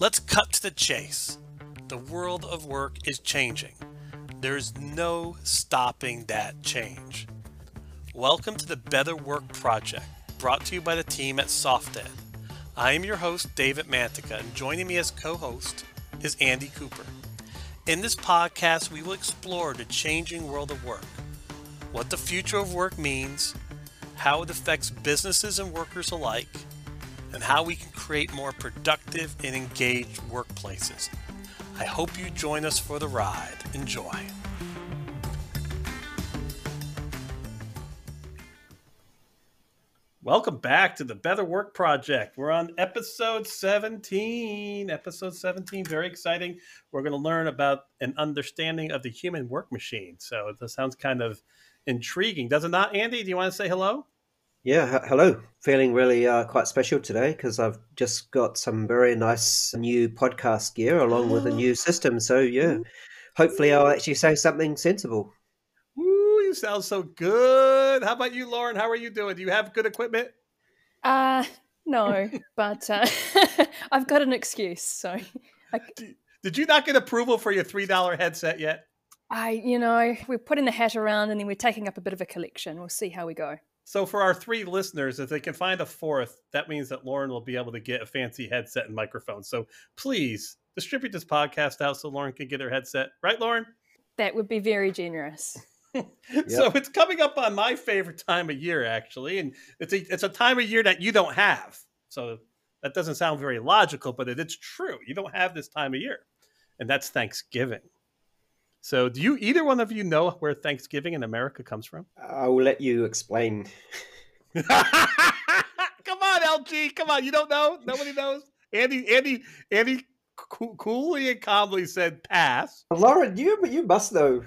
Let's cut to the chase. The world of work is changing. There's no stopping that change. Welcome to the Better Work Project, brought to you by the team at SoftEd. I am your host, David Mantica, and joining me as co host is Andy Cooper. In this podcast, we will explore the changing world of work, what the future of work means, how it affects businesses and workers alike, and how we can create more productive and engaged workplaces. I hope you join us for the ride. Enjoy. Welcome back to the Better Work Project. We're on episode 17. Episode 17, very exciting. We're going to learn about an understanding of the human work machine. So this sounds kind of intriguing, does it not, Andy? Do you want to say hello? Yeah, h- hello. Feeling really uh, quite special today because I've just got some very nice new podcast gear along with a new system. So, yeah, hopefully I'll actually say something sensible. Woo, you sound so good. How about you, Lauren? How are you doing? Do you have good equipment? Uh no, but uh, I've got an excuse. So I, Did you not get approval for your $3 headset yet? I, you know, we're putting the hat around and then we're taking up a bit of a collection. We'll see how we go. So for our three listeners, if they can find a fourth, that means that Lauren will be able to get a fancy headset and microphone. So please distribute this podcast out so Lauren can get her headset. Right, Lauren? That would be very generous. So it's coming up on my favorite time of year, actually, and it's a it's a time of year that you don't have. So that doesn't sound very logical, but it, it's true. You don't have this time of year, and that's Thanksgiving. So do you either one of you know where Thanksgiving in America comes from? I will let you explain. come on, LG. Come on. You don't know? Nobody knows. Andy, Andy, Andy coolly and calmly said pass. Lauren, you you must know.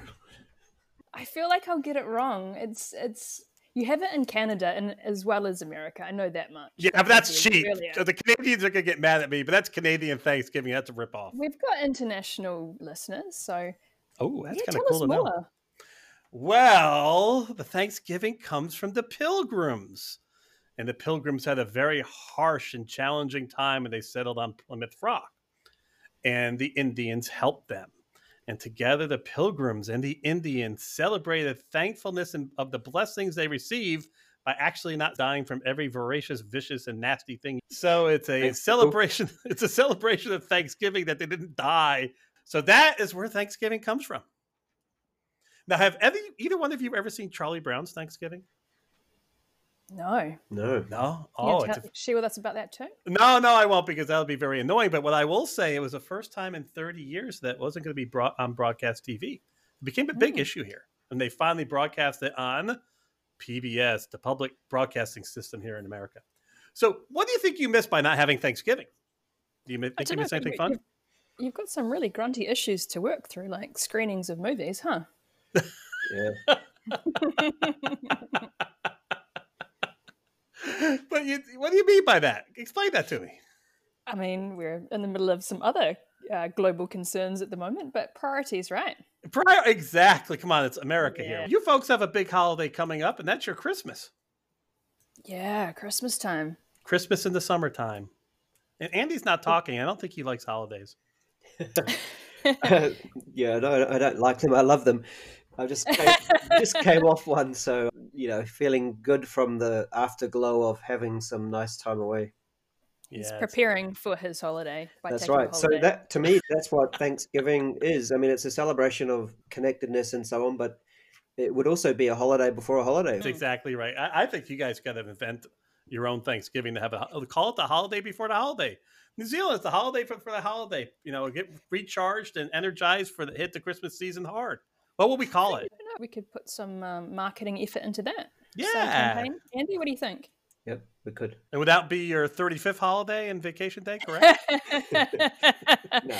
I feel like I'll get it wrong. It's it's you have it in Canada and as well as America. I know that much. Yeah, but that's cheap. earlier. So the Canadians are gonna get mad at me, but that's Canadian Thanksgiving. That's a ripoff. We've got international listeners, so Oh, that's yeah, kind of cool to know. Well, the Thanksgiving comes from the Pilgrims. And the Pilgrims had a very harsh and challenging time and they settled on Plymouth Rock. And the Indians helped them. And together, the Pilgrims and the Indians celebrated thankfulness and of the blessings they received by actually not dying from every voracious, vicious, and nasty thing. So it's a Thanks, celebration. It's a celebration of Thanksgiving that they didn't die. So that is where Thanksgiving comes from. Now, have ever, either one of you ever seen Charlie Brown's Thanksgiving? No. No. No. Can you Oh, tell- a, share with us about that too? no, no, I won't because that would be very annoying. But what I will say, it was the first time in 30 years that wasn't going to be brought on broadcast TV. It became a big Hmm. issue here, and they finally broadcast it on PBS, the public broadcasting system here in America. So, what do you think you missed by not having Thanksgiving? Do you think you dunno, missed anything you- fun? You've, you've got some really grunty issues to work through, like screenings of movies, huh? Yeah. but you, what do you mean by that? Explain that to me. I mean, we're in the middle of some other uh, global concerns at the moment, but priorities, right? Prior, exactly. Come on, it's America here. You folks have a big holiday coming up, and that's your Christmas. Yeah, Christmas time. Christmas in the summertime. And Andy's not talking. I don't think he likes holidays. Uh, yeah, no, I don't like them. I love them. I just came, just came off one, so you know, feeling good from the afterglow of having some nice time away. He's Yeah, it's- preparing for his holiday. By That's taking a right. So that to me, that's what Thanksgiving is. I mean, it's a celebration of connectedness and so on, but it would also be a holiday before a holiday. That's exactly right. I, I think you guys got to invent your own Thanksgiving to have a call it the holiday before the holiday. New Zealand. It's the holiday for, for the holiday. You know, get recharged and energized for the hit the Christmas season hard. What will we call it? we could put some um, marketing effort into that. Yeah. Andy, what do you think? Yep, we could. And would that be your 35th holiday and vacation day, correct? No,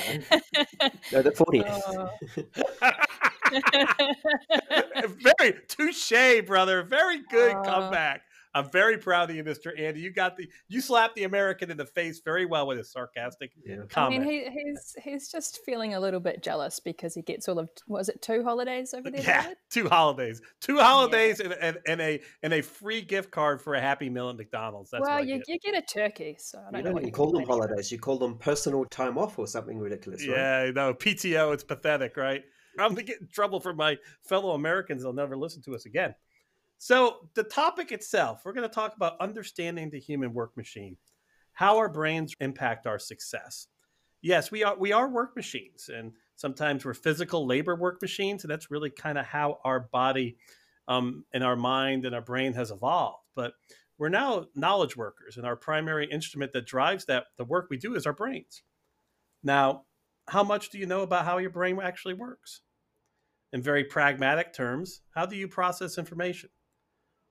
no, the fortieth. Oh. Very touche, brother. Very good Uh. comeback. I'm very proud of you, Mr. Andy. You got the you slapped the American in the face very well with a sarcastic yeah. comment. I mean, he, he's he's just feeling a little bit jealous because he gets all of was it two holidays over there? Yeah, David? two holidays, two holidays, yeah. and, and, and, a and a free gift card for a Happy Meal at McDonald's. That's well, you get. you get a turkey, so I don't you know. You call them holidays. You call them personal time off or something ridiculous. Right? Yeah, no PTO. It's pathetic, right? I'm gonna get in trouble for my fellow Americans. They'll never listen to us again. So, the topic itself, we're going to talk about understanding the human work machine, how our brains impact our success. Yes, we are we are work machines, and sometimes we're physical labor work machines, and that's really kind of how our body um, and our mind and our brain has evolved. But we're now knowledge workers, and our primary instrument that drives that the work we do is our brains. Now, how much do you know about how your brain actually works? In very pragmatic terms, how do you process information?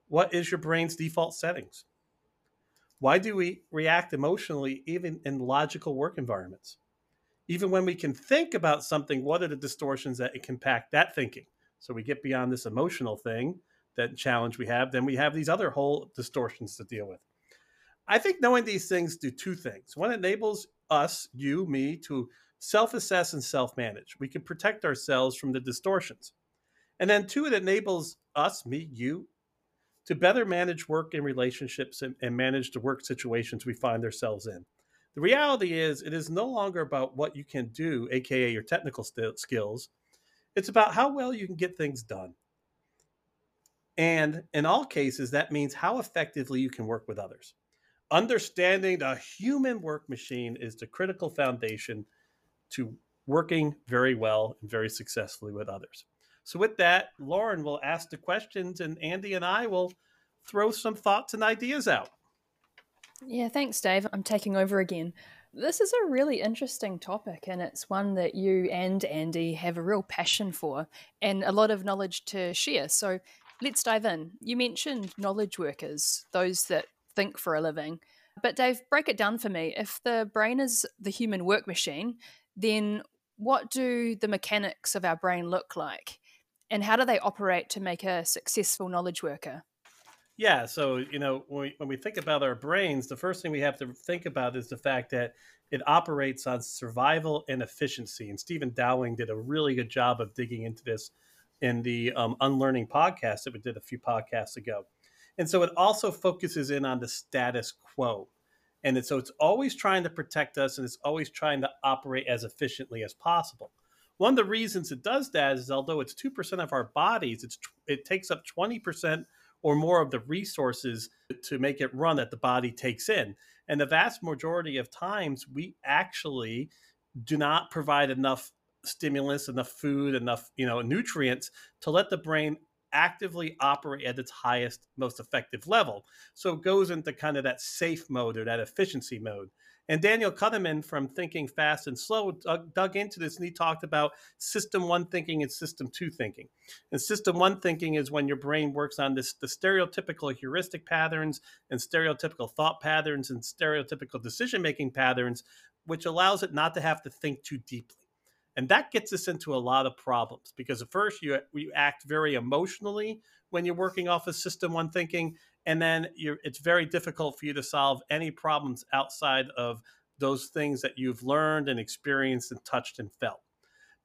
What is your brain's default settings? Why do we react emotionally even in logical work environments? Even when we can think about something, what are the distortions that impact that thinking? So we get beyond this emotional thing, that challenge we have, then we have these other whole distortions to deal with. I think knowing these things do two things. One enables us, you, me, to self assess and self manage. We can protect ourselves from the distortions. And then two, it enables us, me, you, to better manage work and relationships and, and manage the work situations we find ourselves in. The reality is, it is no longer about what you can do, aka your technical st- skills. It's about how well you can get things done. And in all cases, that means how effectively you can work with others. Understanding the human work machine is the critical foundation to working very well and very successfully with others. So, with that, Lauren will ask the questions, and Andy and I will throw some thoughts and ideas out. Yeah, thanks, Dave. I'm taking over again. This is a really interesting topic, and it's one that you and Andy have a real passion for and a lot of knowledge to share. So, let's dive in. You mentioned knowledge workers, those that think for a living. But, Dave, break it down for me. If the brain is the human work machine, then what do the mechanics of our brain look like? And how do they operate to make a successful knowledge worker? Yeah, so you know when we, when we think about our brains, the first thing we have to think about is the fact that it operates on survival and efficiency. And Stephen Dowling did a really good job of digging into this in the um, Unlearning podcast that we did a few podcasts ago. And so it also focuses in on the status quo. And it, so it's always trying to protect us and it's always trying to operate as efficiently as possible. One of the reasons it does that is although it's 2% of our bodies, it's it takes up 20% or more of the resources to make it run that the body takes in. And the vast majority of times we actually do not provide enough stimulus, enough food, enough, you know, nutrients to let the brain actively operate at its highest, most effective level. So it goes into kind of that safe mode or that efficiency mode. And Daniel Kahneman from Thinking Fast and Slow dug, dug, into this and he talked about system one thinking and system two thinking. And system one thinking is when your brain works on this the stereotypical heuristic patterns and stereotypical thought patterns and stereotypical decision making patterns, which allows it not to have to think too deeply. And that gets us into a lot of problems because at first you, you act very emotionally when you're working off of system one thinking and then it's very difficult for you to solve any problems outside of those things that you've learned and experienced and touched and felt.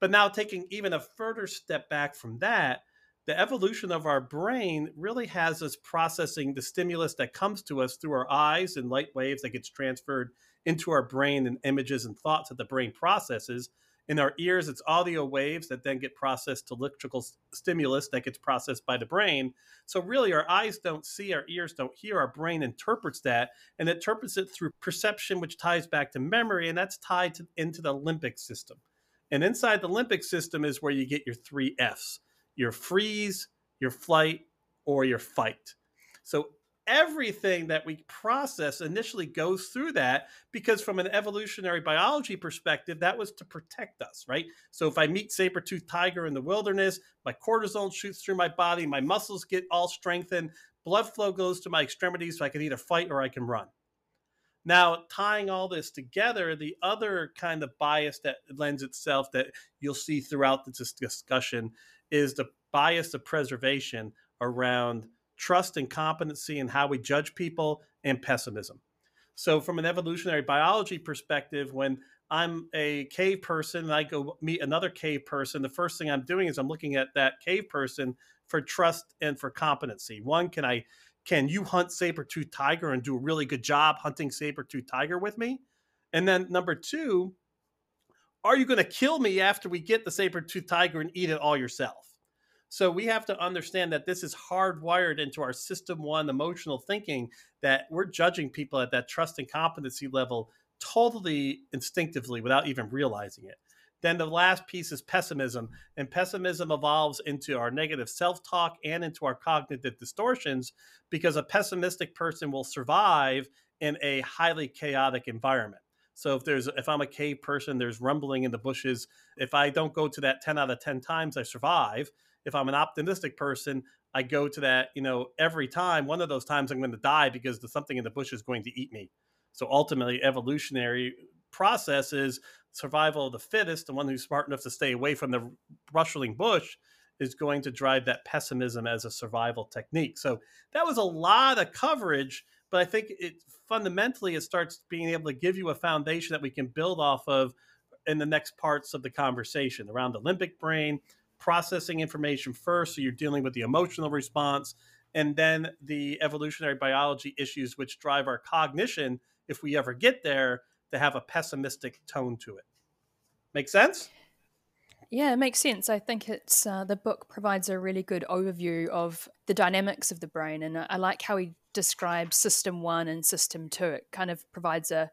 But now, taking even a further step back from that, the evolution of our brain really has us processing the stimulus that comes to us through our eyes and light waves that gets transferred into our brain and images and thoughts that the brain processes in our ears, it's audio waves that then get processed to electrical stimulus that gets processed by the brain. So, really, our eyes don't see, our ears don't hear, our brain interprets that and interprets it through perception, which ties back to memory, and that's tied to, into the limbic system. And inside the limbic system is where you get your three F's your freeze, your flight, or your fight. So, everything that we process initially goes through that because from an evolutionary biology perspective that was to protect us right? So if i meet saber-toothed tiger in the wilderness my cortisol shoots through my body my muscles get all strengthened blood flow goes to my extremities so i can either fight or i can run. Now tying all this together the other kind of bias that lends itself that you'll see throughout this discussion is the bias of preservation around trust and competency in how we judge people, and pessimism. So, from an evolutionary biology perspective, when I'm a cave person and I go meet another cave person, the first thing I'm doing is I'm looking at that cave person for trust and for competency. One, can I can you hunt saber-tooth tiger and do a really good job hunting saber-tooth tiger with me? And then number two, are you going to kill me after we get the saber-tooth tiger and eat it all yourself? So we have to understand that this is hardwired into our system one emotional thinking that we're judging people at that trust and competency level totally instinctively without even realizing it. Then the last piece is pessimism, and pessimism evolves into our negative self talk and into our cognitive distortions because a pessimistic person will survive in a highly chaotic environment. So if there's if I'm a cave person, there's rumbling in the bushes. If I don't go to that 10 out of 10 times, I survive. If I'm an optimistic person, I go to that, you know, every time. One of those times I'm going to die because the something in the bush is going to eat me. So ultimately, evolutionary process is survival of the fittest. The one who's smart enough to stay away from the rustling bush is going to drive that pessimism as a survival technique. So that was a lot of coverage, but I think it fundamentally it starts being able to give you a foundation that we can build off of in the next parts of the conversation around the limbic brain, processing information first, so you're dealing with the emotional response, and then the evolutionary biology issues which drive our cognition if we ever get there to have a pessimistic tone to it. Make sense? Yeah, it makes sense. I think it's uh, the book provides a really good overview of the dynamics of the brain, and I like how he describes system one and system two. It kind of provides a,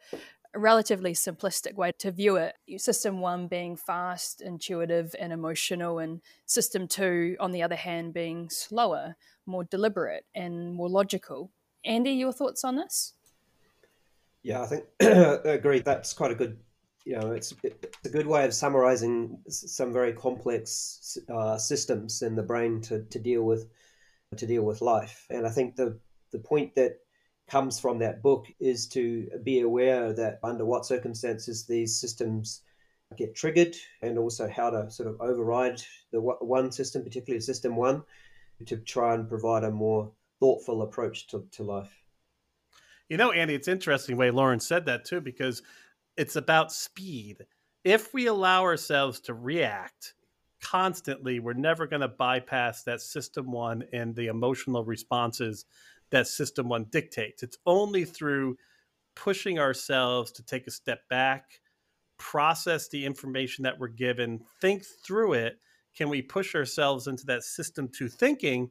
a relatively simplistic way to view it. System one being fast, intuitive, and emotional, and system two, on the other hand, being slower, more deliberate, and more logical. Andy, your thoughts on this? Yeah, I think agree. That's quite a good, you know, it's, it's a good way of summarizing some very complex uh, systems in the brain to, to deal with to deal with life. And I think the the point that comes from that book is to be aware that under what circumstances these systems get triggered and also how to sort of override the one system, particularly system one, to try and provide a more thoughtful approach to, to life. You know, Andy, it's interesting the way Lauren said that too, because it's about speed. If we allow ourselves to react constantly, we're never going to bypass that system one and the emotional responses that system one dictates. It's only through pushing ourselves to take a step back, process the information that we're given, think through it, can we push ourselves into that system two thinking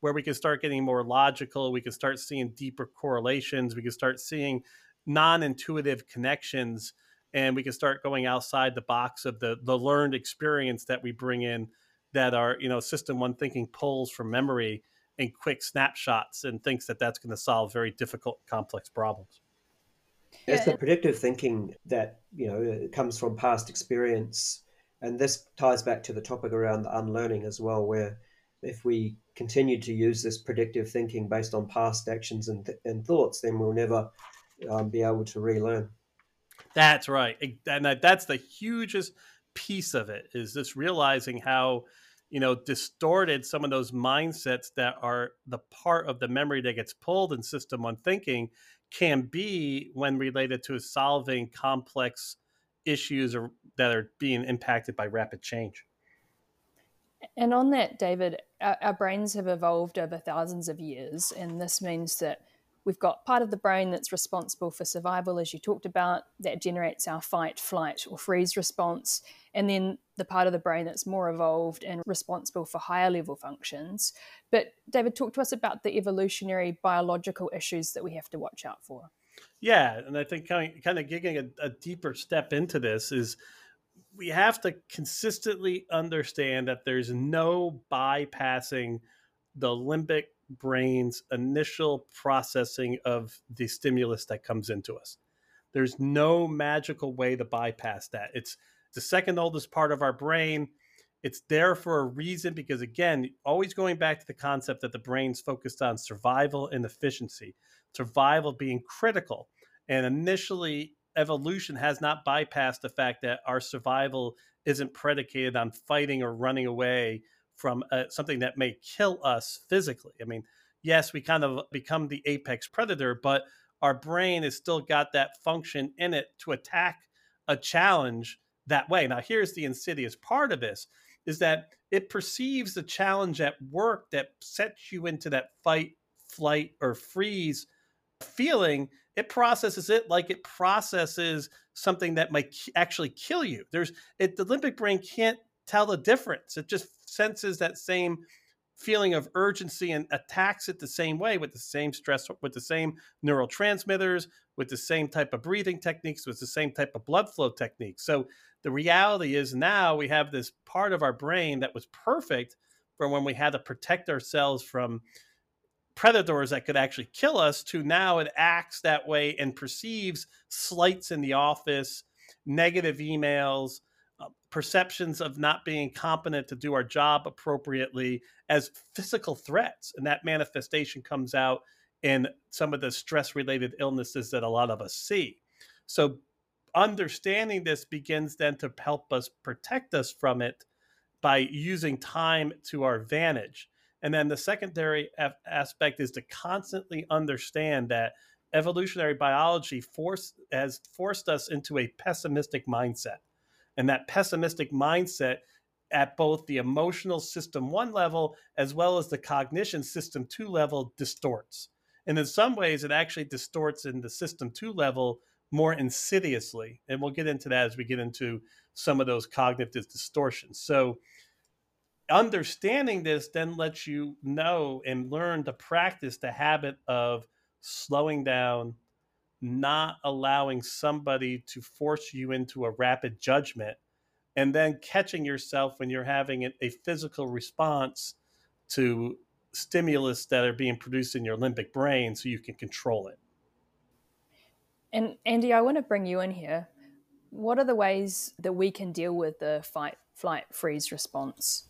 where we can start getting more logical. We can start seeing deeper correlations. We can start seeing non intuitive connections. And we can start going outside the box of the, the learned experience that we bring in that are, you know, system one thinking pulls from memory and quick snapshots and thinks that that's going to solve very difficult, complex problems. It's the predictive thinking that, you know, comes from past experience. And this ties back to the topic around unlearning as well, where if we continue to use this predictive thinking based on past actions and, th- and thoughts, then we'll never um, be able to relearn. That's right, and that's the hugest piece of it is this realizing how you know distorted some of those mindsets that are the part of the memory that gets pulled in system one thinking can be when related to solving complex issues or that are being impacted by rapid change. And on that, David, our, our, brains have evolved over thousands of years, and this means that we've got part of the brain that's responsible for survival, as you talked about, that generates our fight, flight, or freeze response, and then the part of the brain that's more evolved and responsible for higher level functions. But David, talk to us about the evolutionary biological issues that we have to watch out for. Yeah, and I think kind of, kind of getting a, a deeper step into this is we have to consistently understand that there's no bypassing the limbic brain's initial processing of the stimulus that comes into us. There's no magical way to bypass that. It's the second oldest part of our brain. It's there for a reason because, again, always going back to the concept that the brain's focused on survival and efficiency, survival being critical. And initially, evolution has not bypassed the fact that our survival isn't predicated on fighting or running away from uh, something that may kill us physically. I mean, yes, we kind of become the apex predator, but our brain has still got that function in it to attack a challenge that way. Now, here's the insidious part of this is that it perceives the challenge at work that sets you into that fight, flight, or freeze feeling. It processes it like it processes something that might actually kill you. There's it, the limbic brain can't tell the difference. It just senses that same feeling of urgency and attacks it the same way with the same stress, with the same neurotransmitters, with the same type of breathing techniques, with the same type of blood flow techniques. So the reality is now we have this part of our brain that was perfect for when we had to protect ourselves from predators that could actually kill us to now it acts that way and perceives slights in the office, negative emails, Uh, perceptions of not being competent to do our job appropriately as physical threats. And that manifestation comes out in some of the stress related illnesses that a lot of us see. So, understanding this begins then to help us protect us from it by using time to our advantage. And then the secondary aspect is to constantly understand that evolutionary biology force, has forced us into a pessimistic mindset. And that pessimistic mindset at both the emotional system one level as well as the cognition system two level distorts. And in some ways, it actually distorts in the system two level more insidiously. And we'll get into that as we get into some of those cognitive distortions. So, understanding this then lets you know and learn to practice the habit of slowing down, not allowing somebody to force you into a rapid judgment, and then catching yourself when you're having a, physical response to stimulus that are being produced in your limbic brain so you can control it. And Andy, I want to bring you in here. What are the ways that we can deal with the fight, flight, freeze response?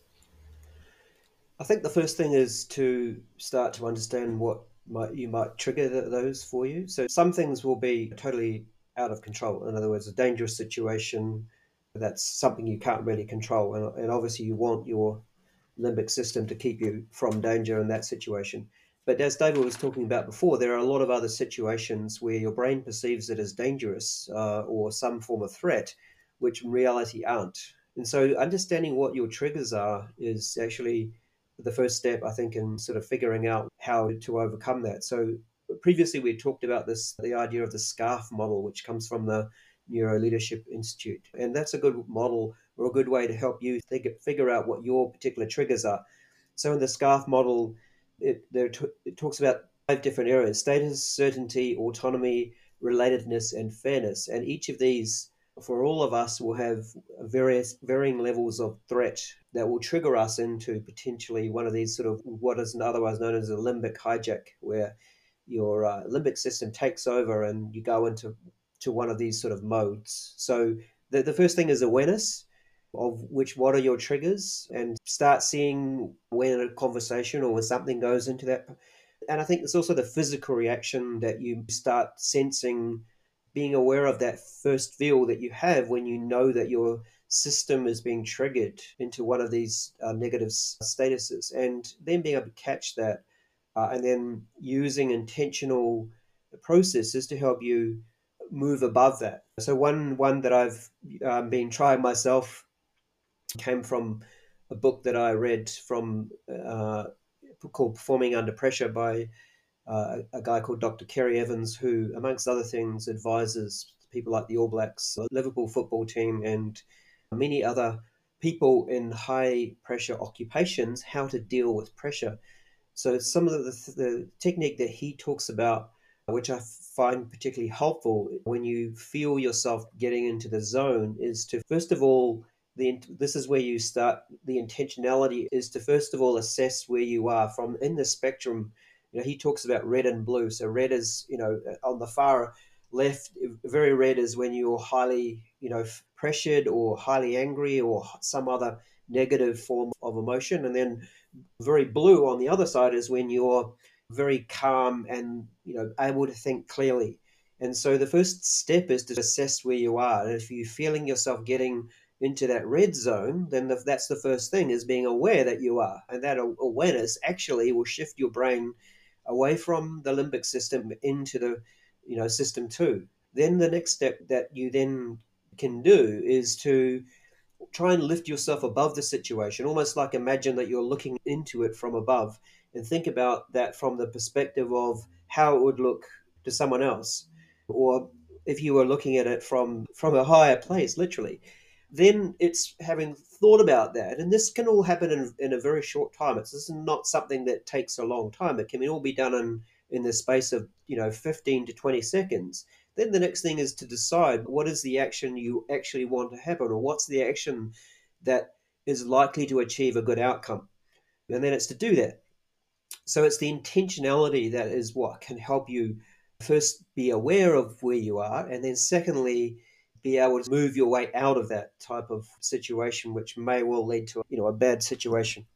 I think the first thing is to start to understand what might you might trigger those for you. So some things will be totally out of control. In other words, a dangerous situation that's something you can't really control, and, and obviously you want your limbic system to keep you from danger in that situation. But as David was talking about before, there are a lot of other situations where your brain perceives it as dangerous uh, or some form of threat, which in reality aren't. And so understanding what your triggers are is actually the first step, I think, in sort of figuring out how to overcome that. So previously we talked about this, the idea of the SCARF model, which comes from the Neuro Leadership Institute. And that's a good model or a good way to help you think, figure out what your particular triggers are. So in the SCARF model, it, there, it talks about five different areas status, certainty, autonomy, relatedness, and fairness. And each of these for all of us will have various varying levels of threat that will trigger us into potentially one of these sort of what is otherwise known as a limbic hijack, where your uh, limbic system takes over and you go into to one of these sort of modes. So the, the first thing is awareness of which what are your triggers and start seeing when a conversation or when something goes into that and i think it's also the physical reaction that you start sensing being aware of that first feel that you have when you know that your system is being triggered into one of these uh, negative statuses, and then being able to catch that, uh, and then using intentional processes to help you move above that. So one one that I've um, been trying myself came from a book that I read from uh, called "Performing Under Pressure" by uh, a guy called Dr. Ceri Evans, who, amongst other things, advises people like the All Blacks, the Liverpool football team, and many other people in high pressure occupations how to deal with pressure. So, some of the, the technique that he talks about, which I find particularly helpful when you feel yourself getting into the zone, is to first of all, the, this is where you start. The intentionality is to first of all assess where you are from in the spectrum you know, he talks about red and blue. So red is, you know, on the far left, very red is when you're highly, you know, pressured or highly angry or some other negative form of emotion. And then very blue on the other side is when you're very calm and, you know, able to think clearly. And so the first step is to assess where you are. And if you're feeling yourself getting into that red zone, then the, that's the first thing is being aware that you are. And that awareness actually will shift your brain away from the limbic system into the you know system two. Then the next step that you then can do is to try and lift yourself above the situation, almost like imagine that you're looking into it from above and think about that from the perspective of how it would look to someone else. Or if you were looking at it from from a higher place literally then it's having thought about that. And this can all happen in, in a very short time. It's this is not something that takes a long time. It can all be done in in the space of you know 15 to 20 seconds. Then the next thing is to decide what is the action you actually want to happen or what's the action that is likely to achieve a good outcome. And then it's to do that. So it's the intentionality that is what can help you first be aware of where you are, and then secondly, be able to move your way out of that type of situation, which may well lead to you know a bad situation.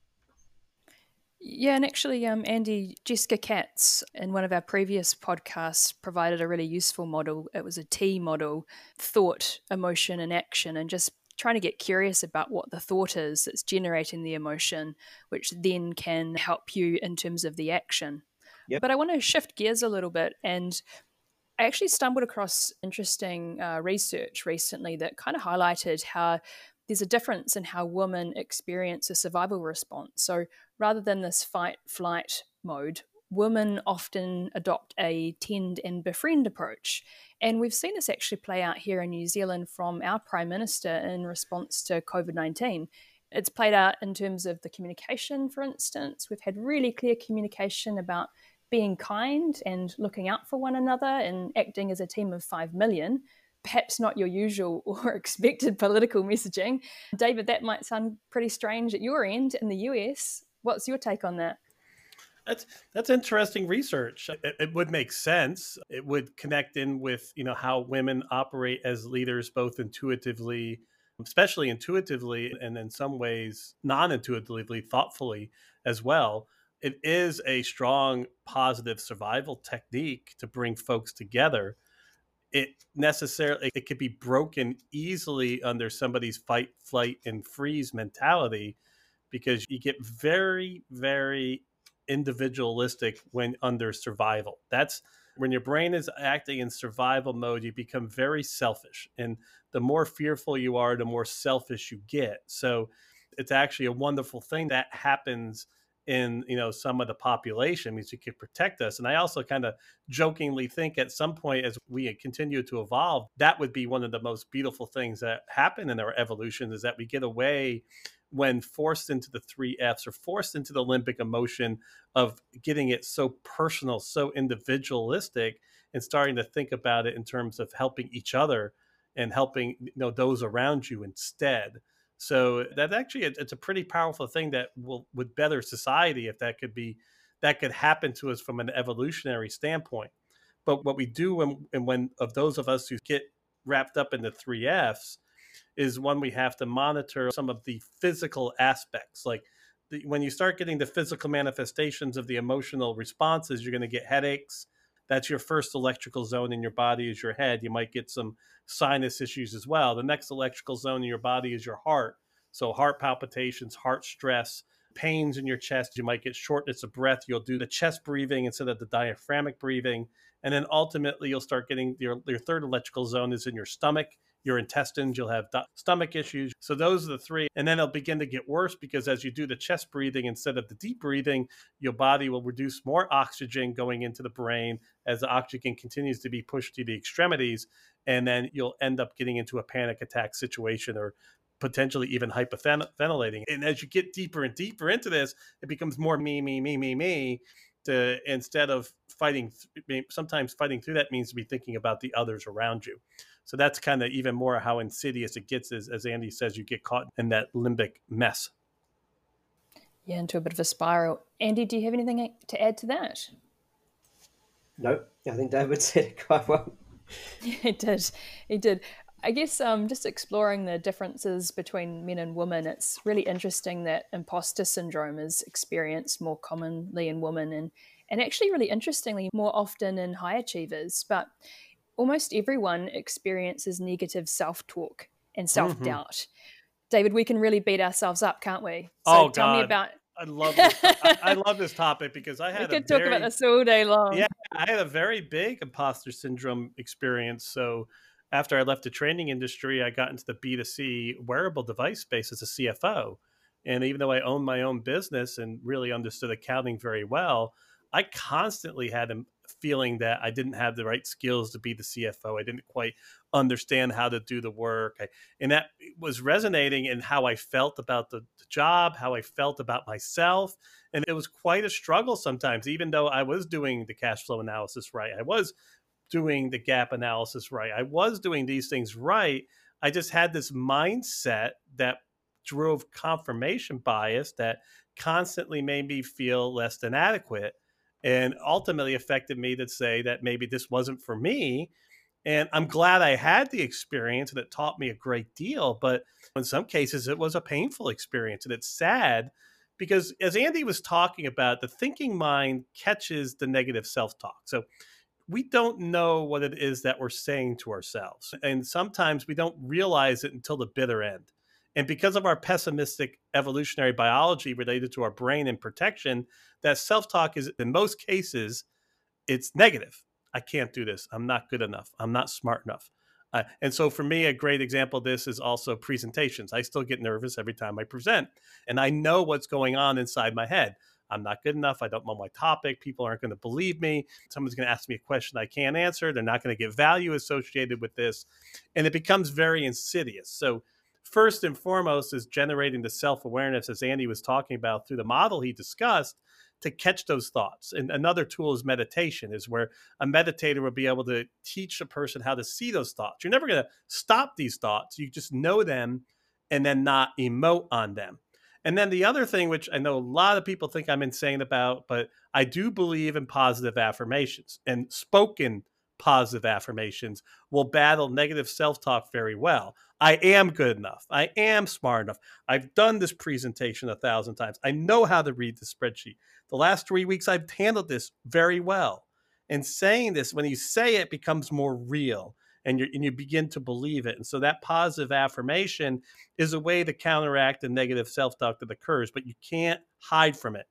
Yeah, and actually, um, Andy, Jessica Katz in one of our previous podcasts provided a really useful model. It was a T model thought, emotion, and action, and just trying to get curious about what the thought is that's generating the emotion, which then can help you in terms of the action. Yep. But I want to shift gears a little bit and I actually stumbled across interesting uh, research recently that kind of highlighted how there's a difference in how women experience a survival response. So rather than this fight flight mode, women often adopt a tend and befriend approach. And we've seen this actually play out here in New Zealand from our Prime Minister in response to COVID 19. It's played out in terms of the communication, for instance. We've had really clear communication about being kind and looking out for one another and acting as a team of 5 million, perhaps not your usual or expected political messaging. David, that might sound pretty strange at your end in the US. What's your take on that? That's that's interesting research. It, it, would make sense. It would connect in with you know how women operate as leaders, both intuitively, especially intuitively, and in some ways non-intuitively, thoughtfully as well it is a strong positive survival technique to bring folks together. It necessarily it could be broken easily under somebody's fight flight and freeze mentality because you get very very individualistic when under survival. That's when your brain is acting in survival mode you become very selfish. And the more fearful you are the more selfish you get. So it's actually a wonderful thing that happens in you know some of the population means you could protect us and i also kind of jokingly think at some point as we continue to evolve that would be one of the most beautiful things that happen in our evolution is that we get away when forced into the three f's or forced into the limbic emotion of getting it so personal so individualistic and starting to think about it in terms of helping each other and helping you know those around you instead so that actually it's a pretty powerful thing that will would better society if that could be that could happen to us from an evolutionary standpoint. But what we do when and when of those of us who get wrapped up in the three Fs is one we have to monitor some of the physical aspects, like the, when you start getting the physical manifestations of the emotional responses, you're going to get headaches. That's your first electrical zone in your body is your head. You might get some sinus issues as well. The next electrical zone in your body is your heart. So, heart palpitations, heart stress, pains in your chest. You might get shortness of breath. You'll do the chest breathing instead of the diaphragmatic breathing. And then ultimately, you'll start getting your, your third electrical zone is in your stomach your intestines, you'll have stomach issues. So those are the three. And then it'll begin to get worse because as you do the chest breathing instead of the deep breathing, your body will reduce more oxygen going into the brain as the oxygen continues to be pushed to the extremities. And then you'll end up getting into a panic attack situation or potentially even hyperventilating. And as you get deeper and deeper into this, it becomes more me, me, me, me, me. To instead of fighting, sometimes fighting through that means to be thinking about the others around you. So that's kind of even more how insidious it gets, as, as Andy says, you get caught in that limbic mess. Yeah, into a bit of a spiral. Andy, do you have anything to add to that? No, I think David said it quite well. Yeah, he did. He did. I guess um, just exploring the differences between men and women, it's really interesting that imposter syndrome is experienced more commonly in women and, and actually, really interestingly, more often in high achievers. But almost everyone experiences negative self talk and self doubt. Mm-hmm. David, we can really beat ourselves up, can't we? So oh, tell God. me about I love this, I, I, love this topic because I had. We could talk about this all day long. Yeah, I had a very big imposter syndrome experience. So after I left the training industry, I got into the B two C wearable device space as a CFO, and even though I owned my own business and really understood accounting very well, I constantly had feeling that I didn't have the right skills to be the CFO. I didn't quite understand how to do the work. I, and that was resonating in how I felt about the, the, job, how I felt about myself. And it was quite a struggle sometimes, even though I was doing the cash flow analysis right. I was doing the gap analysis right. I was doing these things right. I just had this mindset that drove confirmation bias that constantly made me feel less than adequate and ultimately affected me to say that maybe this wasn't for me. And I'm glad I had the experience and it taught me a great deal. But in some cases, it was a painful experience. And it's sad because, as Andy was talking about, the thinking mind catches the negative self talk. So we don't know what it is that we're saying to ourselves. And sometimes we don't realize it until the bitter end. And because of our pessimistic evolutionary biology related to our brain and protection, that self talk is, in most cases, it's negative. I can't do this. I'm not good enough. I'm not smart enough. Uh, and so, for me, a great example of this is also presentations. I still get nervous every time I present, and I know what's going on inside my head. I'm not good enough. I don't know my topic. People aren't going to believe me. Someone's going to ask me a question I can't answer. They're not going to get value associated with this. And it becomes very insidious. So, first and foremost is generating the self awareness, as Andy was talking about through the model he discussed, to catch those thoughts. And another tool is meditation, is where a meditator will be able to teach a person how to see those thoughts. You're never going to stop these thoughts, you just know them and then not emote on them. And then the other thing, which I know a lot of people think I'm insane about, but I do believe in positive affirmations and spoken positive affirmations will battle negative self talk very well. I am good enough. I am smart enough. I've done this presentation a thousand times. I know how to read the spreadsheet. The last three weeks, I've handled this very well. And saying this, when you say it, becomes more real and you and you begin to believe it. And so that positive affirmation is a way to counteract the negative self talk that occurs, but you can't hide from it.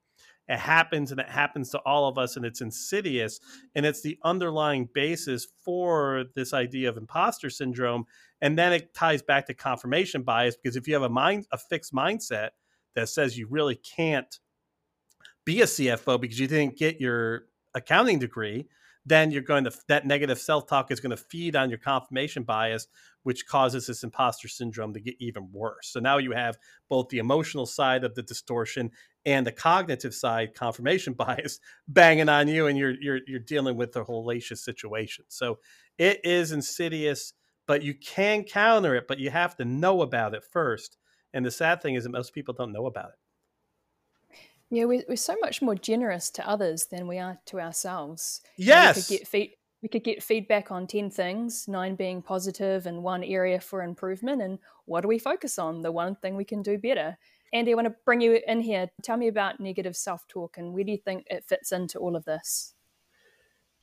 It happens and it happens to all of us and it's insidious. And it's the underlying basis for this idea of imposter syndrome. And then it ties back to confirmation bias because if you have a mind, a fixed mindset that says you really can't be a CFO because you didn't get your accounting degree, then you're going to that negative self-talk is going to feed on your confirmation bias which causes this imposter syndrome to get even worse. So now you have both the emotional side of the distortion and the cognitive side confirmation bias banging on you and you're you're you're dealing with a hellacious situation. So it is insidious but you can counter it but you have to know about it first. And the sad thing is that most people don't know about it yeah, we're, we're so much more generous to others than we are to ourselves. Yes. we could get feed, we could get feedback on 10 things, nine being positive and one area for improvement. And what do we focus on? The one thing we can do better. Andy, I want to bring you in here. Tell me about negative self talk and where do you think it fits into all of this?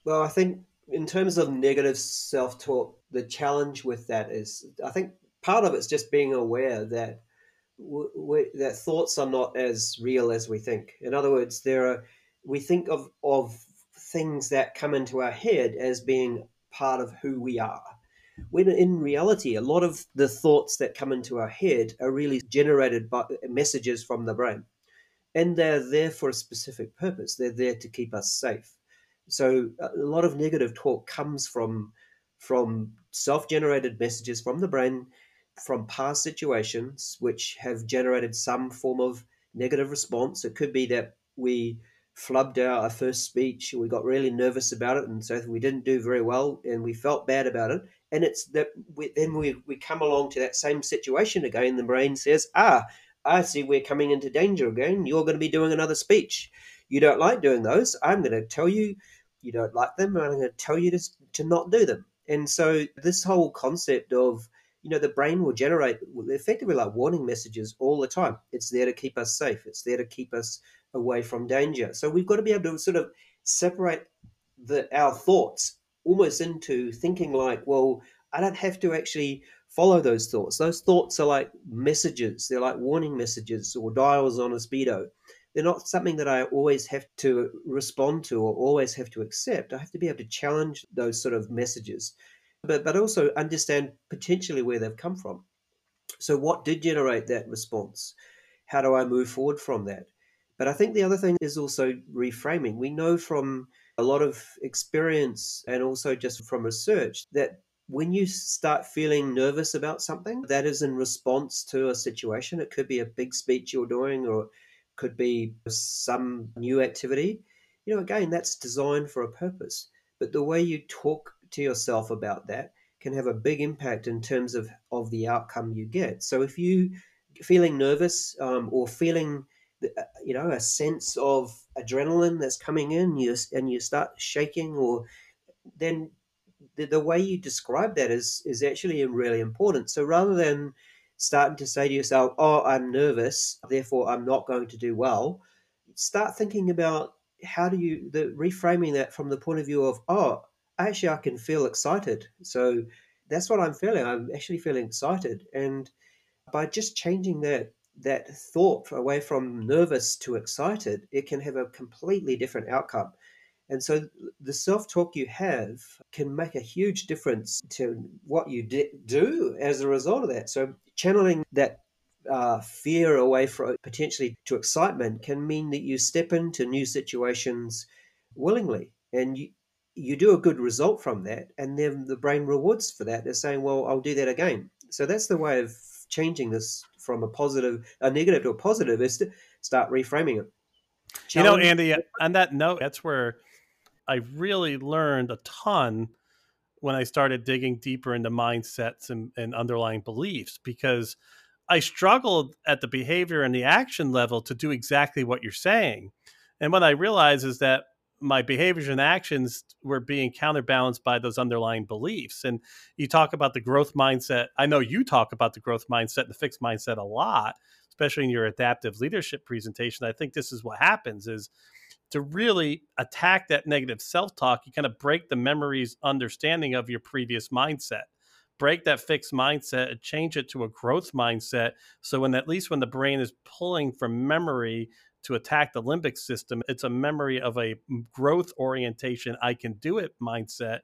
Well, I think in terms of negative self talk, the challenge with that is I think part of it's just being aware that that thoughts are not as real as we think. In other words, there are we think of of things that come into our head as being part of who we are. When in reality, a lot of the thoughts that come into our head are really generated by messages from the brain. And they're there for a specific purpose. They're there to keep us safe. So a lot of negative talk comes from from self-generated messages from the brain from past situations which have generated some form of negative response. It could be that we flubbed our, our first speech, we got really nervous about it, and so we didn't do very well, and we felt bad about it. And it's that we, then we, we come along to that same situation again. The brain says, Ah, I see we're coming into danger again. You're going to be doing another speech. You don't like doing those. I'm going to tell you you don't like them, and I'm going to tell you to, to not do them. And so, this whole concept of you know, the brain will generate effectively like warning messages all the time. It's there to keep us safe. It's there to keep us away from danger. So we've got to be able to sort of separate the our thoughts almost into thinking like, well, I don't have to actually follow those thoughts. Those thoughts are like messages. They're like warning messages or dials on a speedo. they're not something that I always have to respond to or always have to accept. I have to be able to challenge those sort of messages, but but also understand potentially where they've come from. So what did generate that response? How do I move forward from that? But I think the other thing is also reframing. We know from a lot of experience and also just from research that when you start feeling nervous about something, that is in response to a situation. It could be a big speech you're doing or it could be some new activity. You know, again, that's designed for a purpose. But the way you talk to yourself about that can have a big impact in terms of, of the outcome you get. So if you feeling nervous um, or feeling uh, you know a sense of adrenaline that's coming in you and you start shaking or then the, the way you describe that is is actually really important so rather than starting to say to yourself oh i'm nervous therefore i'm not going to do well start thinking about how do you the reframing that from the point of view of oh actually i can feel excited so that's what i'm feeling i'm actually feeling excited and by just changing that that thought away from nervous to excited, it can have a completely different outcome. And so the self talk you have can make a huge difference to what you do as a result of that. So channeling that uh, fear away from potentially to excitement can mean that you step into new situations willingly and you, you do a good result from that. And then the brain rewards for that. They're saying, well, I'll do that again. So that's the way of changing this from a positive, a negative to a positive is to start reframing it. Challenge. You know, Andy, on that note, that's where I really learned a ton when I started digging deeper into mindsets and, and underlying beliefs because I struggled at the behavior and the action level to do exactly what you're saying. And what I realize is that my behaviors and actions were being counterbalanced by those underlying beliefs. And you talk about the growth mindset. I know you talk about the growth mindset and the fixed mindset a lot, especially in your adaptive leadership presentation. I think this is what happens is to really attack that negative self-talk, you kind of break the memory's understanding of your previous mindset. Break that fixed mindset and change it to a growth mindset. So when at least when the brain is pulling from memory to attack the limbic system. It's a memory of a mm, growth orientation, I can do it mindset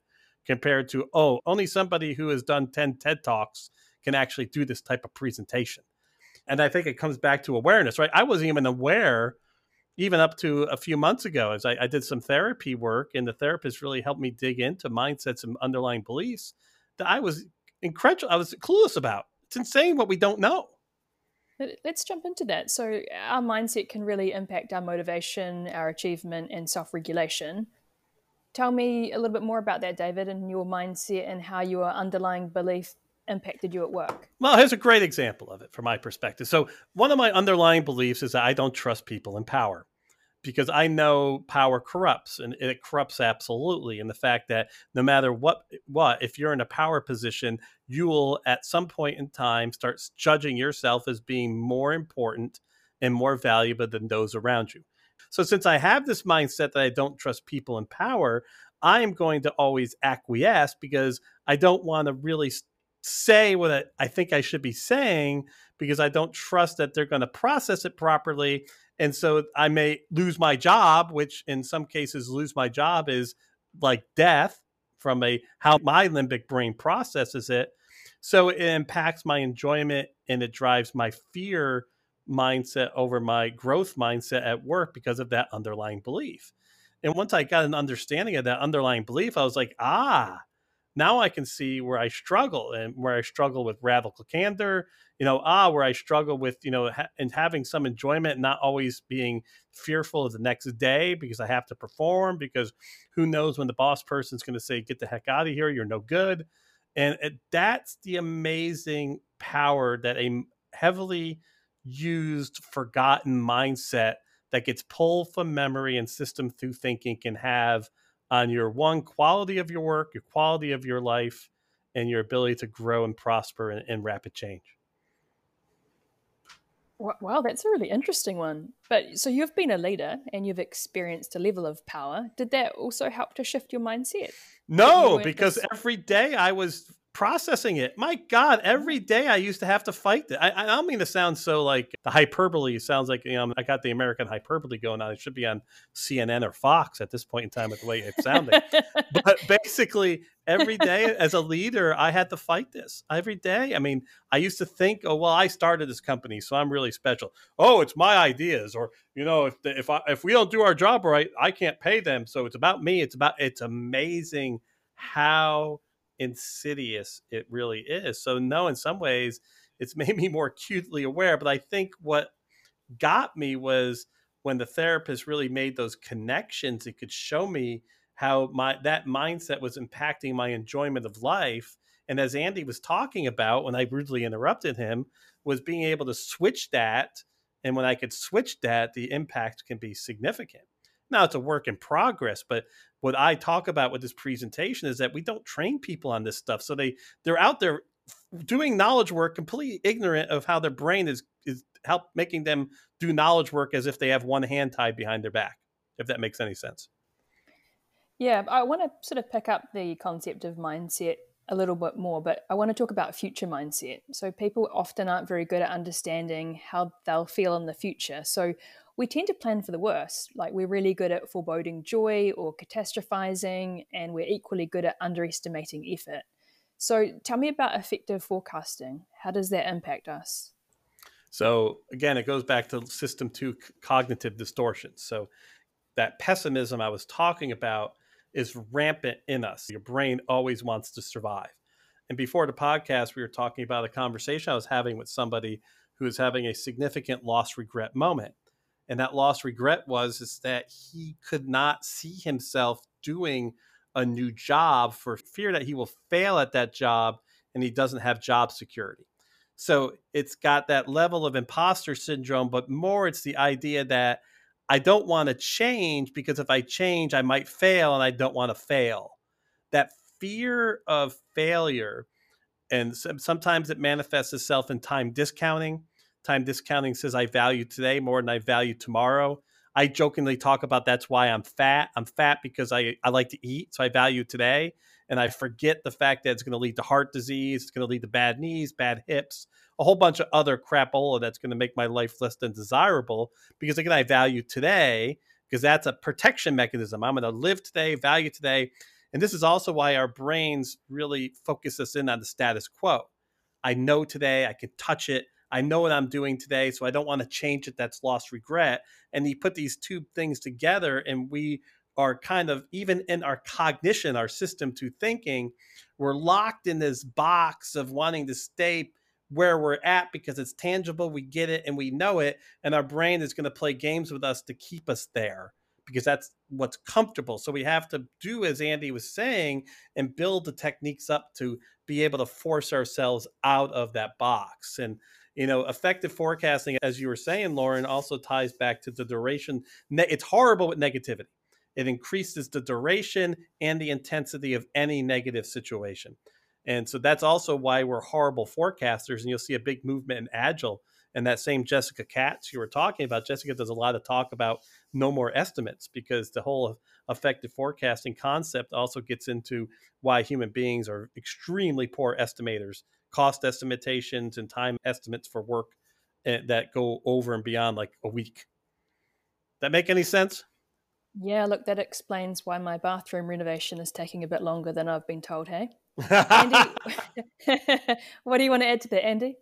compared to, oh, only somebody who has done 10 TED Talks can actually do this type of presentation. And I think it comes back to awareness, right? I wasn't even aware, even up to a few months ago, as I, I did some therapy work, and the therapist really helped me dig into mindsets and underlying beliefs that I was incredulous, I was clueless about. It's insane what we don't know. Let's jump into that. So, our mindset can really impact our motivation, our achievement, and self regulation. Tell me a little bit more about that, David, and your mindset and how your underlying belief impacted you at work. Well, here's a great example of it from my perspective. So, one of my underlying beliefs is that I don't trust people in power because I know power corrupts and it corrupts absolutely. And the fact that no matter what, what, if you're in a power position, you will at some point in time start judging yourself as being more important and more valuable than those around you. So, since I have this mindset that I don't trust people in power, I am going to always acquiesce because I don't want to really say what I think I should be saying because I don't trust that they're going to process it properly and so I may lose my job, which in some cases lose my job is like death from a how my limbic brain processes it. So it impacts my enjoyment and it drives my fear mindset over my growth mindset at work because of that underlying belief. And once I got an understanding of that underlying belief, I was like, ah, now I can see where I struggle and where I struggle with radical candor, you know, ah, where I struggle with, you know, ha- and having some enjoyment, not always being fearful of the next day because I have to perform, because who knows when the boss person's going to say, get the heck out of here, you're no good. And it, that's the amazing power that a heavily used, forgotten mindset that gets pulled from memory and system through thinking can have on your one quality of your work, your quality of your life, and your ability to grow and prosper in, in rapid change. Wow, that's a really interesting one. But so you've been a leader and you've experienced a level of power. Did that also help to shift your mindset? No, because every day I was processing it. My God, every day I used to have to fight it. I, I don't mean to sound so like the hyperbole sounds like you know I got the American hyperbole going on. It should be on CNN or Fox at this point in time with the way it's sounding. but basically, every day as a leader, I had to fight this every day. I mean, I used to think, oh well, I started this company, so I'm really special. Oh, it's my ideas, or you know, if the, if I, if we don't do our job right, I can't pay them. So it's about me. It's about it's amazing how insidious it really is. So no, in some ways, it's made me more acutely aware. But I think what got me was when the therapist really made those connections. It could show me how my that mindset was impacting my enjoyment of life. And as Andy was talking about when I rudely interrupted him, was being able to switch that. And when I could switch that, the impact can be significant. Now it's a work in progress, but what I talk about with this presentation is that we don't train people on this stuff. So they they're out there doing knowledge work completely ignorant of how their brain is is help making them do knowledge work as if they have one hand tied behind their back if that makes any sense yeah i want to sort of pick up the concept of mindset a little bit more but i want to talk about future mindset so people often aren't very good at understanding how they'll feel in the future so we tend to plan for the worst. Like we're really good at foreboding joy or catastrophizing, and we're equally good at underestimating effort. So tell me about effective forecasting. How does that impact us? So again, it goes back to system two cognitive distortions. So that pessimism I was talking about is rampant in us. Your brain always wants to survive. And before the podcast, we were talking about a conversation I was having with somebody who is having a significant loss regret moment and that lost regret was is that he could not see himself doing a new job for fear that he will fail at that job and he doesn't have job security. So it's got that level of imposter syndrome but more it's the idea that i don't want to change because if i change i might fail and i don't want to fail. That fear of failure and sometimes it manifests itself in time discounting time discounting says I value today more than I value tomorrow. I jokingly talk about that's why I'm fat. I'm fat because I, I like to eat, so I value today. And I forget the fact that it's going to lead to heart disease, it's going to lead to bad knees, bad hips, a whole bunch of other crapola that's going to make my life less than desirable. Because again, I value today because that's a protection mechanism. I'm going to live today, value today. And this is also why our brains really focus us in on the status quo. I know today, I can touch it, I know what I'm doing today, so I don't want to change it. That's lost regret. And you put these two things together, and we are kind of even in our cognition, our system to thinking, we're locked in this box of wanting two stay where we're at because it's tangible, we get it, and we know it. And our brain is going to play games with us to keep us there because that's what's comfortable. So we have to do as Andy was saying and build the techniques up to be able to force ourselves out of that box. And you know, effective forecasting, as you were saying, Lauren, also ties back to the duration. It's horrible with negativity. It increases the duration and the intensity of any negative situation. And so that's also why we're horrible forecasters. And you'll see a big movement in Agile. And that same Jessica Katz you were talking about, Jessica does a lot of talk about no more estimates because the whole effective forecasting concept also gets into why human beings are extremely poor estimators cost estimations and time estimates for work eh, that go over and beyond like a week. That make any sense? Yeah, look, that explains why my bathroom renovation is taking a bit longer than I've been told. Hey, Andy, what do you want to add to that, Andy?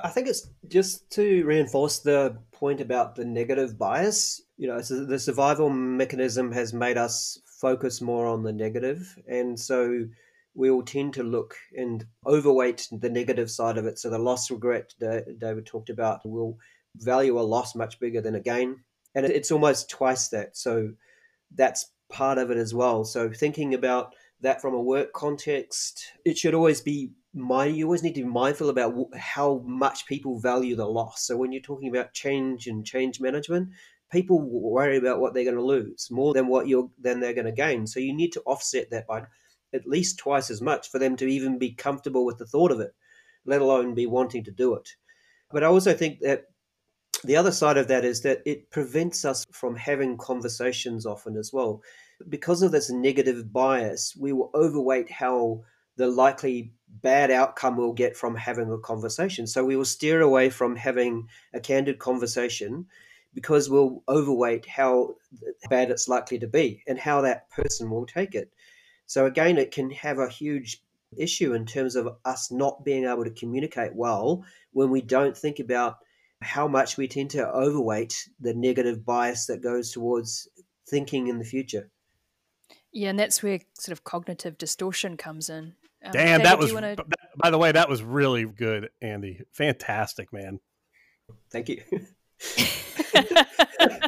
I think it's just to reinforce the point about the negative bias. You know, so the survival mechanism has made us focus more on the negative, and so we will tend to look and overweight the negative side of it. So the loss regret that David talked about will value a loss much bigger than a gain, and it's almost twice that. So that's part of it as well. So thinking about that from a work context, it should always be mind. You always need to be mindful about how much people value the loss. So when you're talking about change and change management, people worry about what they're going to lose more than what you're than they're going to gain. So you need to offset that by at least twice as much for them to even be comfortable with the thought of it, let alone be wanting to do it. But I also think that the other side of that is that it prevents us from having conversations often as well. Because of this negative bias, we will overweight how the likely bad outcome we'll get from having a conversation. So we will steer away from having a candid conversation because we'll overweight how bad it's likely to be and how that person will take it. So again, it can have a huge issue in terms of us not being able to communicate well when we don't think about how much we tend to overweight the negative bias that goes towards thinking in the future. Yeah, and that's where sort of cognitive distortion comes in. Um, Damn, David, that was. Wanna... By the way, that was really good, Andy. Fantastic, man. Thank you.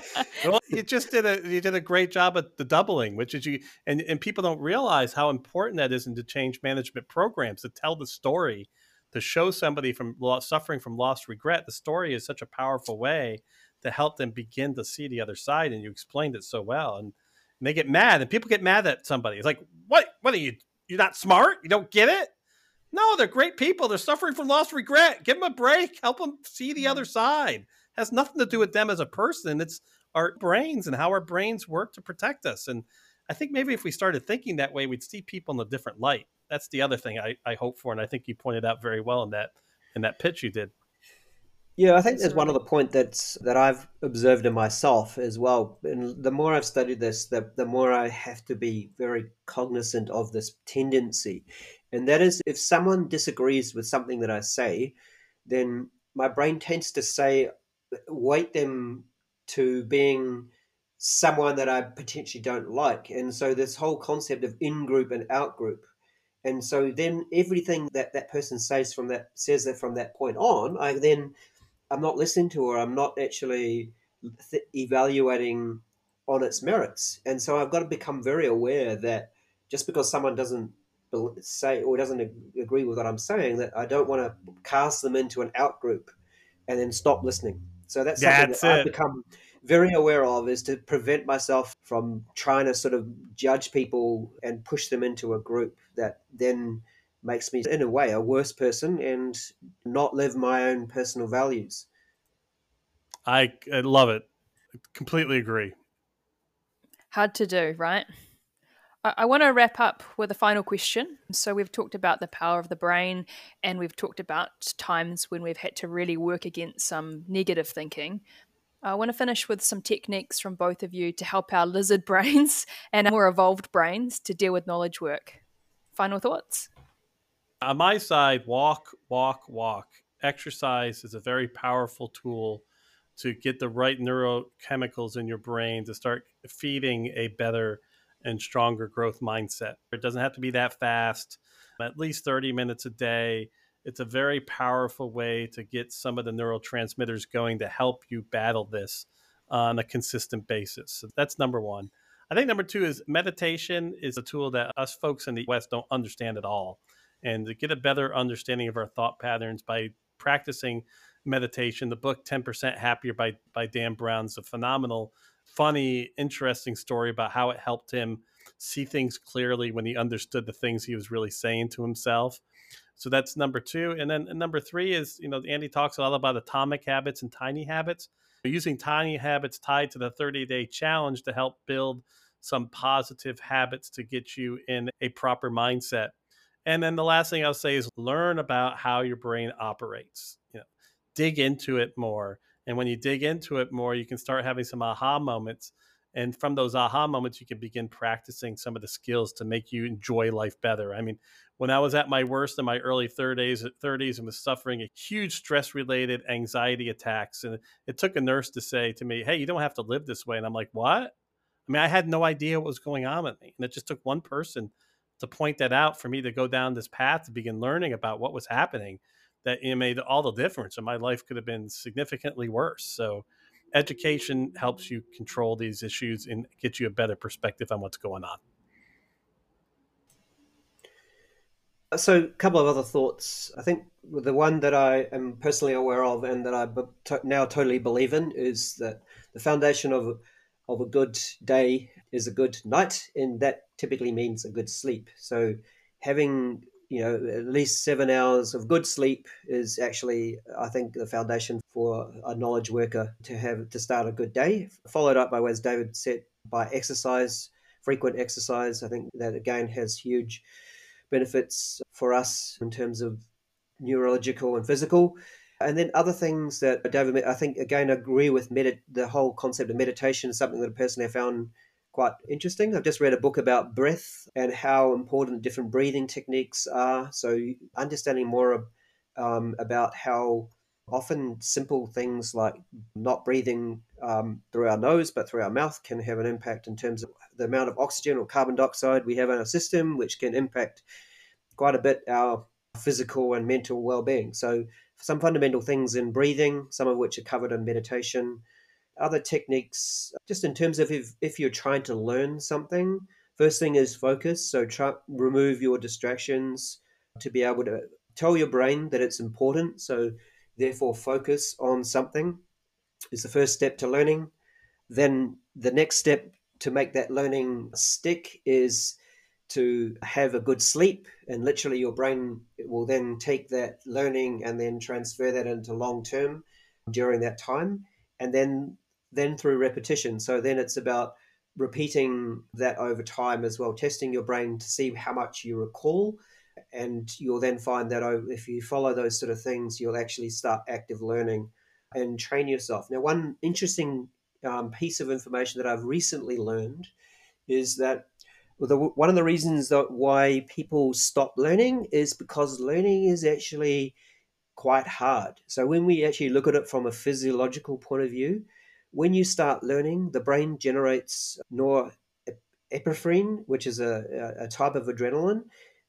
well, you just did a you did a great job at the doubling, which is you and and people don't realize how important that is in into change management programs to tell the story, to show somebody from suffering from lost regret. The story is such a powerful way to help them begin to see the other side, and you explained it so well. And, and they get mad, and people get mad at somebody. It's like, what? What are you? You're not smart. You don't get it. No, they're great people. They're suffering from lost regret. Give them a break. Help them see the other mm-hmm. side has nothing to do with them as a person. It's our brains and how our brains work to protect us. And I think maybe if we started thinking that way, we'd see people in a different light. That's the other thing I, I hope for, and I think you pointed out very well in that in that pitch you did. Yeah, I think there's one other point that's that I've observed in myself as well. And the more I've studied this, the, the more I have to be very cognizant of this tendency. And that is if someone disagrees with something that I say, then my brain tends to say, weight them to being someone that I potentially don't like. And so this whole concept of in group and out group. And so then everything that that person says from that says that from that point on, I then I'm not listening to or I'm not actually th- evaluating on its merits. And so I've got to become very aware that just because someone doesn't say or doesn't agree with what I'm saying, that I don't want to cast them into an out group and then stop listening. So that's something that's that I've become very aware of is to prevent myself from trying to sort of judge people and push them into a group that then makes me in a way a worse person and not live my own personal values. I, I love it. completely agree. Hard to do, right? I want to wrap up with a final question. So, we've talked about the power of the brain, and we've talked about times when we've had to really work against some negative thinking. I want to finish with some techniques from both of you to help our lizard brains and our more evolved brains to deal with knowledge work. Final thoughts? On my side, walk, walk, walk. Exercise is a very powerful tool to get the right neurochemicals in your brain to start feeding a better and stronger growth mindset. It doesn't have to be that fast, at least 30 minutes a day. It's a very powerful way to get some of the neurotransmitters going to help you battle this on a consistent basis. So that's number one. I think number two is meditation is a tool that us folks in the West don't understand at all. And to get a better understanding of our thought patterns by practicing meditation, the book 10% Happier by, by Dan Brown's a phenomenal funny, interesting story about how it helped him see things clearly when he understood the things he was really saying to himself. So that's number two. And then and number three is, you know, Andy talks a lot about atomic habits and tiny habits. Using tiny habits tied to the 30 day challenge to help build some positive habits to get you in a proper mindset. And then the last thing I'll say is learn about how your brain operates. You know, dig into it more. And when you dig into it more, you can start having some aha moments. And from those aha moments, you can begin practicing some of the skills to make you enjoy life better. I mean, when I was at my worst in my early 30s, 30s and was suffering a huge stress related anxiety attacks, and it took a nurse to say to me, Hey, you don't have to live this way. And I'm like, What? I mean, I had no idea what was going on with me. And it just took one person to point that out for me to go down this path to begin learning about what was happening that it made all the difference and my life could have been significantly worse. So education helps you control these issues and get you a better perspective on what's going on. Uh, so a couple of other thoughts. I think the one that i am personally aware of and that i now totally believe in is that the foundation of of a good day is a good night and that typically means a good sleep. So having you know, at least seven hours of good sleep is actually, I think, the foundation for a knowledge worker to have to start a good day. Followed up by, as David said, by exercise, frequent exercise. I think that again has huge benefits for us in terms of neurological and physical. And then other things that David, I think, again, agree with medit- the whole concept of meditation is something that personally I found quite interesting. I've just read a book about breath and how important different breathing techniques are. So understanding more um, about how often simple things like not breathing um, through our nose but through our mouth can have an impact in terms of the amount of oxygen or carbon dioxide we have in our system, which can impact quite a bit our physical and mental well-being. So some fundamental things in breathing, some of which are covered in meditation. Other techniques, just in terms of if, if you're trying to learn something, first thing is focus. So try remove your distractions to be able to tell your brain that it's important. So therefore focus on something is the first step to learning. Then the next step to make that learning stick is to have a good sleep and literally your brain will then take that learning and then transfer that into long term during that time and then then through repetition. So then it's about repeating that over time as well testing your brain to see how much you recall. And you'll then find that if you follow those sort of things you'll actually start active learning and train yourself. Now one interesting um, piece of information that i've recently learned is that the, one of the reasons that why people stop learning is because learning is actually quite hard. So when we actually look at it from a physiological point of view, when you start learning, the brain generates norepinephrine, which is a, a type of adrenaline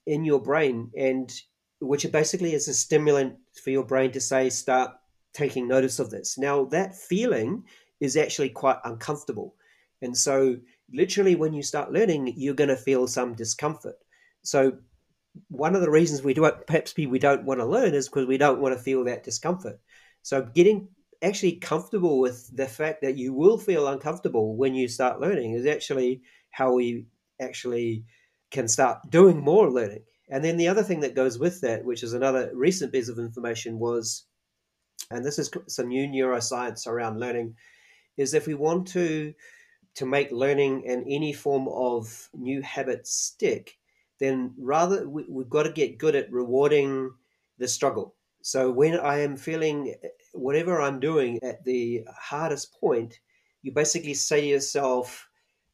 in your brain, and which basically is a stimulant for your brain to say, start taking notice of this. Now, that feeling is actually quite uncomfortable. And so literally when you start learning, you're going to feel some discomfort. So one of the reasons we do it, perhaps we don't want to learn is because we don't want to feel that discomfort. So getting actually comfortable with the fact that you will feel uncomfortable when you start learning is actually how we actually can start doing more learning. And then the other thing that goes with that, which is another recent piece of information, was, and this is some new neuroscience around learning, is if we want to to make learning and any form of new habit stick, then rather we, we've got to get good at rewarding the struggle. So when I am feeling whatever I'm doing at the hardest point, you basically say to yourself,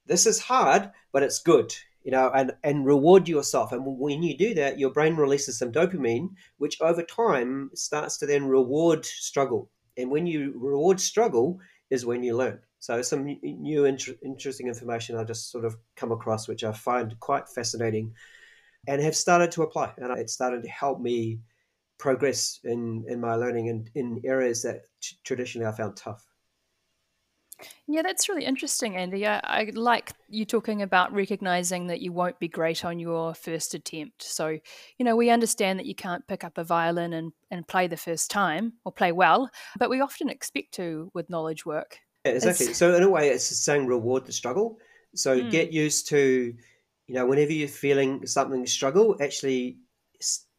"This is hard, but it's good." You know, and and reward yourself. And when you do that, your brain releases some dopamine, which over time starts to then reward struggle. And when you reward struggle, is when you learn. So some new inter- interesting information I just sort of come across, which I find quite fascinating, and have started to apply, and it's started to help me progress in in my learning and in, areas that t- traditionally I found tough. Yeah, that's really interesting, Andy. I, I, like you talking about recognizing that you won't be great on your first attempt. So, you know, we understand that you can't pick up a violin and, and play the first time or play well, but we often expect to with knowledge work. Yeah, exactly. It's... So in a way, it's saying reward the struggle. So mm. get used to, you know, whenever you're feeling something struggle, actually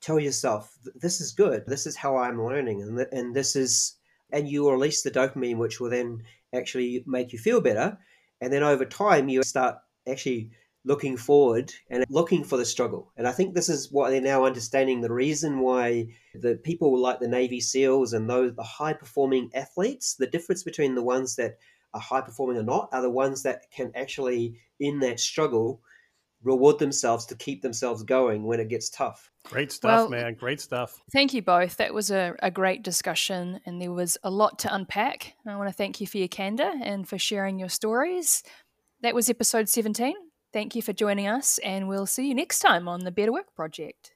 tell yourself, this is good. This is how I'm learning. And, and this is, and you release the dopamine, which will then actually make you feel better. And then over time, you start actually looking forward and looking for the struggle. And I think this is what they're now understanding the reason why the people like the Navy SEALs and those the high performing athletes, the difference between the ones that are high performing or not are the ones that can actually in that struggle reward themselves to keep themselves going when it gets tough. Great stuff, well, man. Great stuff. Thank you both. That was a, a great discussion and there was a lot to unpack. I want to thank you for your candor and for sharing your stories. That was episode 17. Thank you for joining us, and we'll see you next time on the Better Work Project.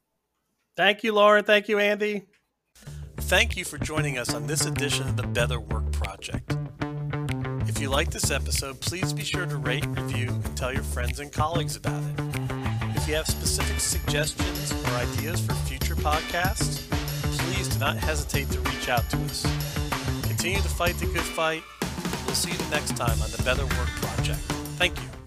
Thank you, Lauren. Thank you, Andy. Thank you for joining us on this edition of the Better Work Project. If you like this episode, please be sure to rate, review, and tell your friends and colleagues about it. If you have specific suggestions or ideas for future podcasts, please do not hesitate to reach out to us. Continue to fight the good fight. We'll see you next time on the Better Work Project. Thank you.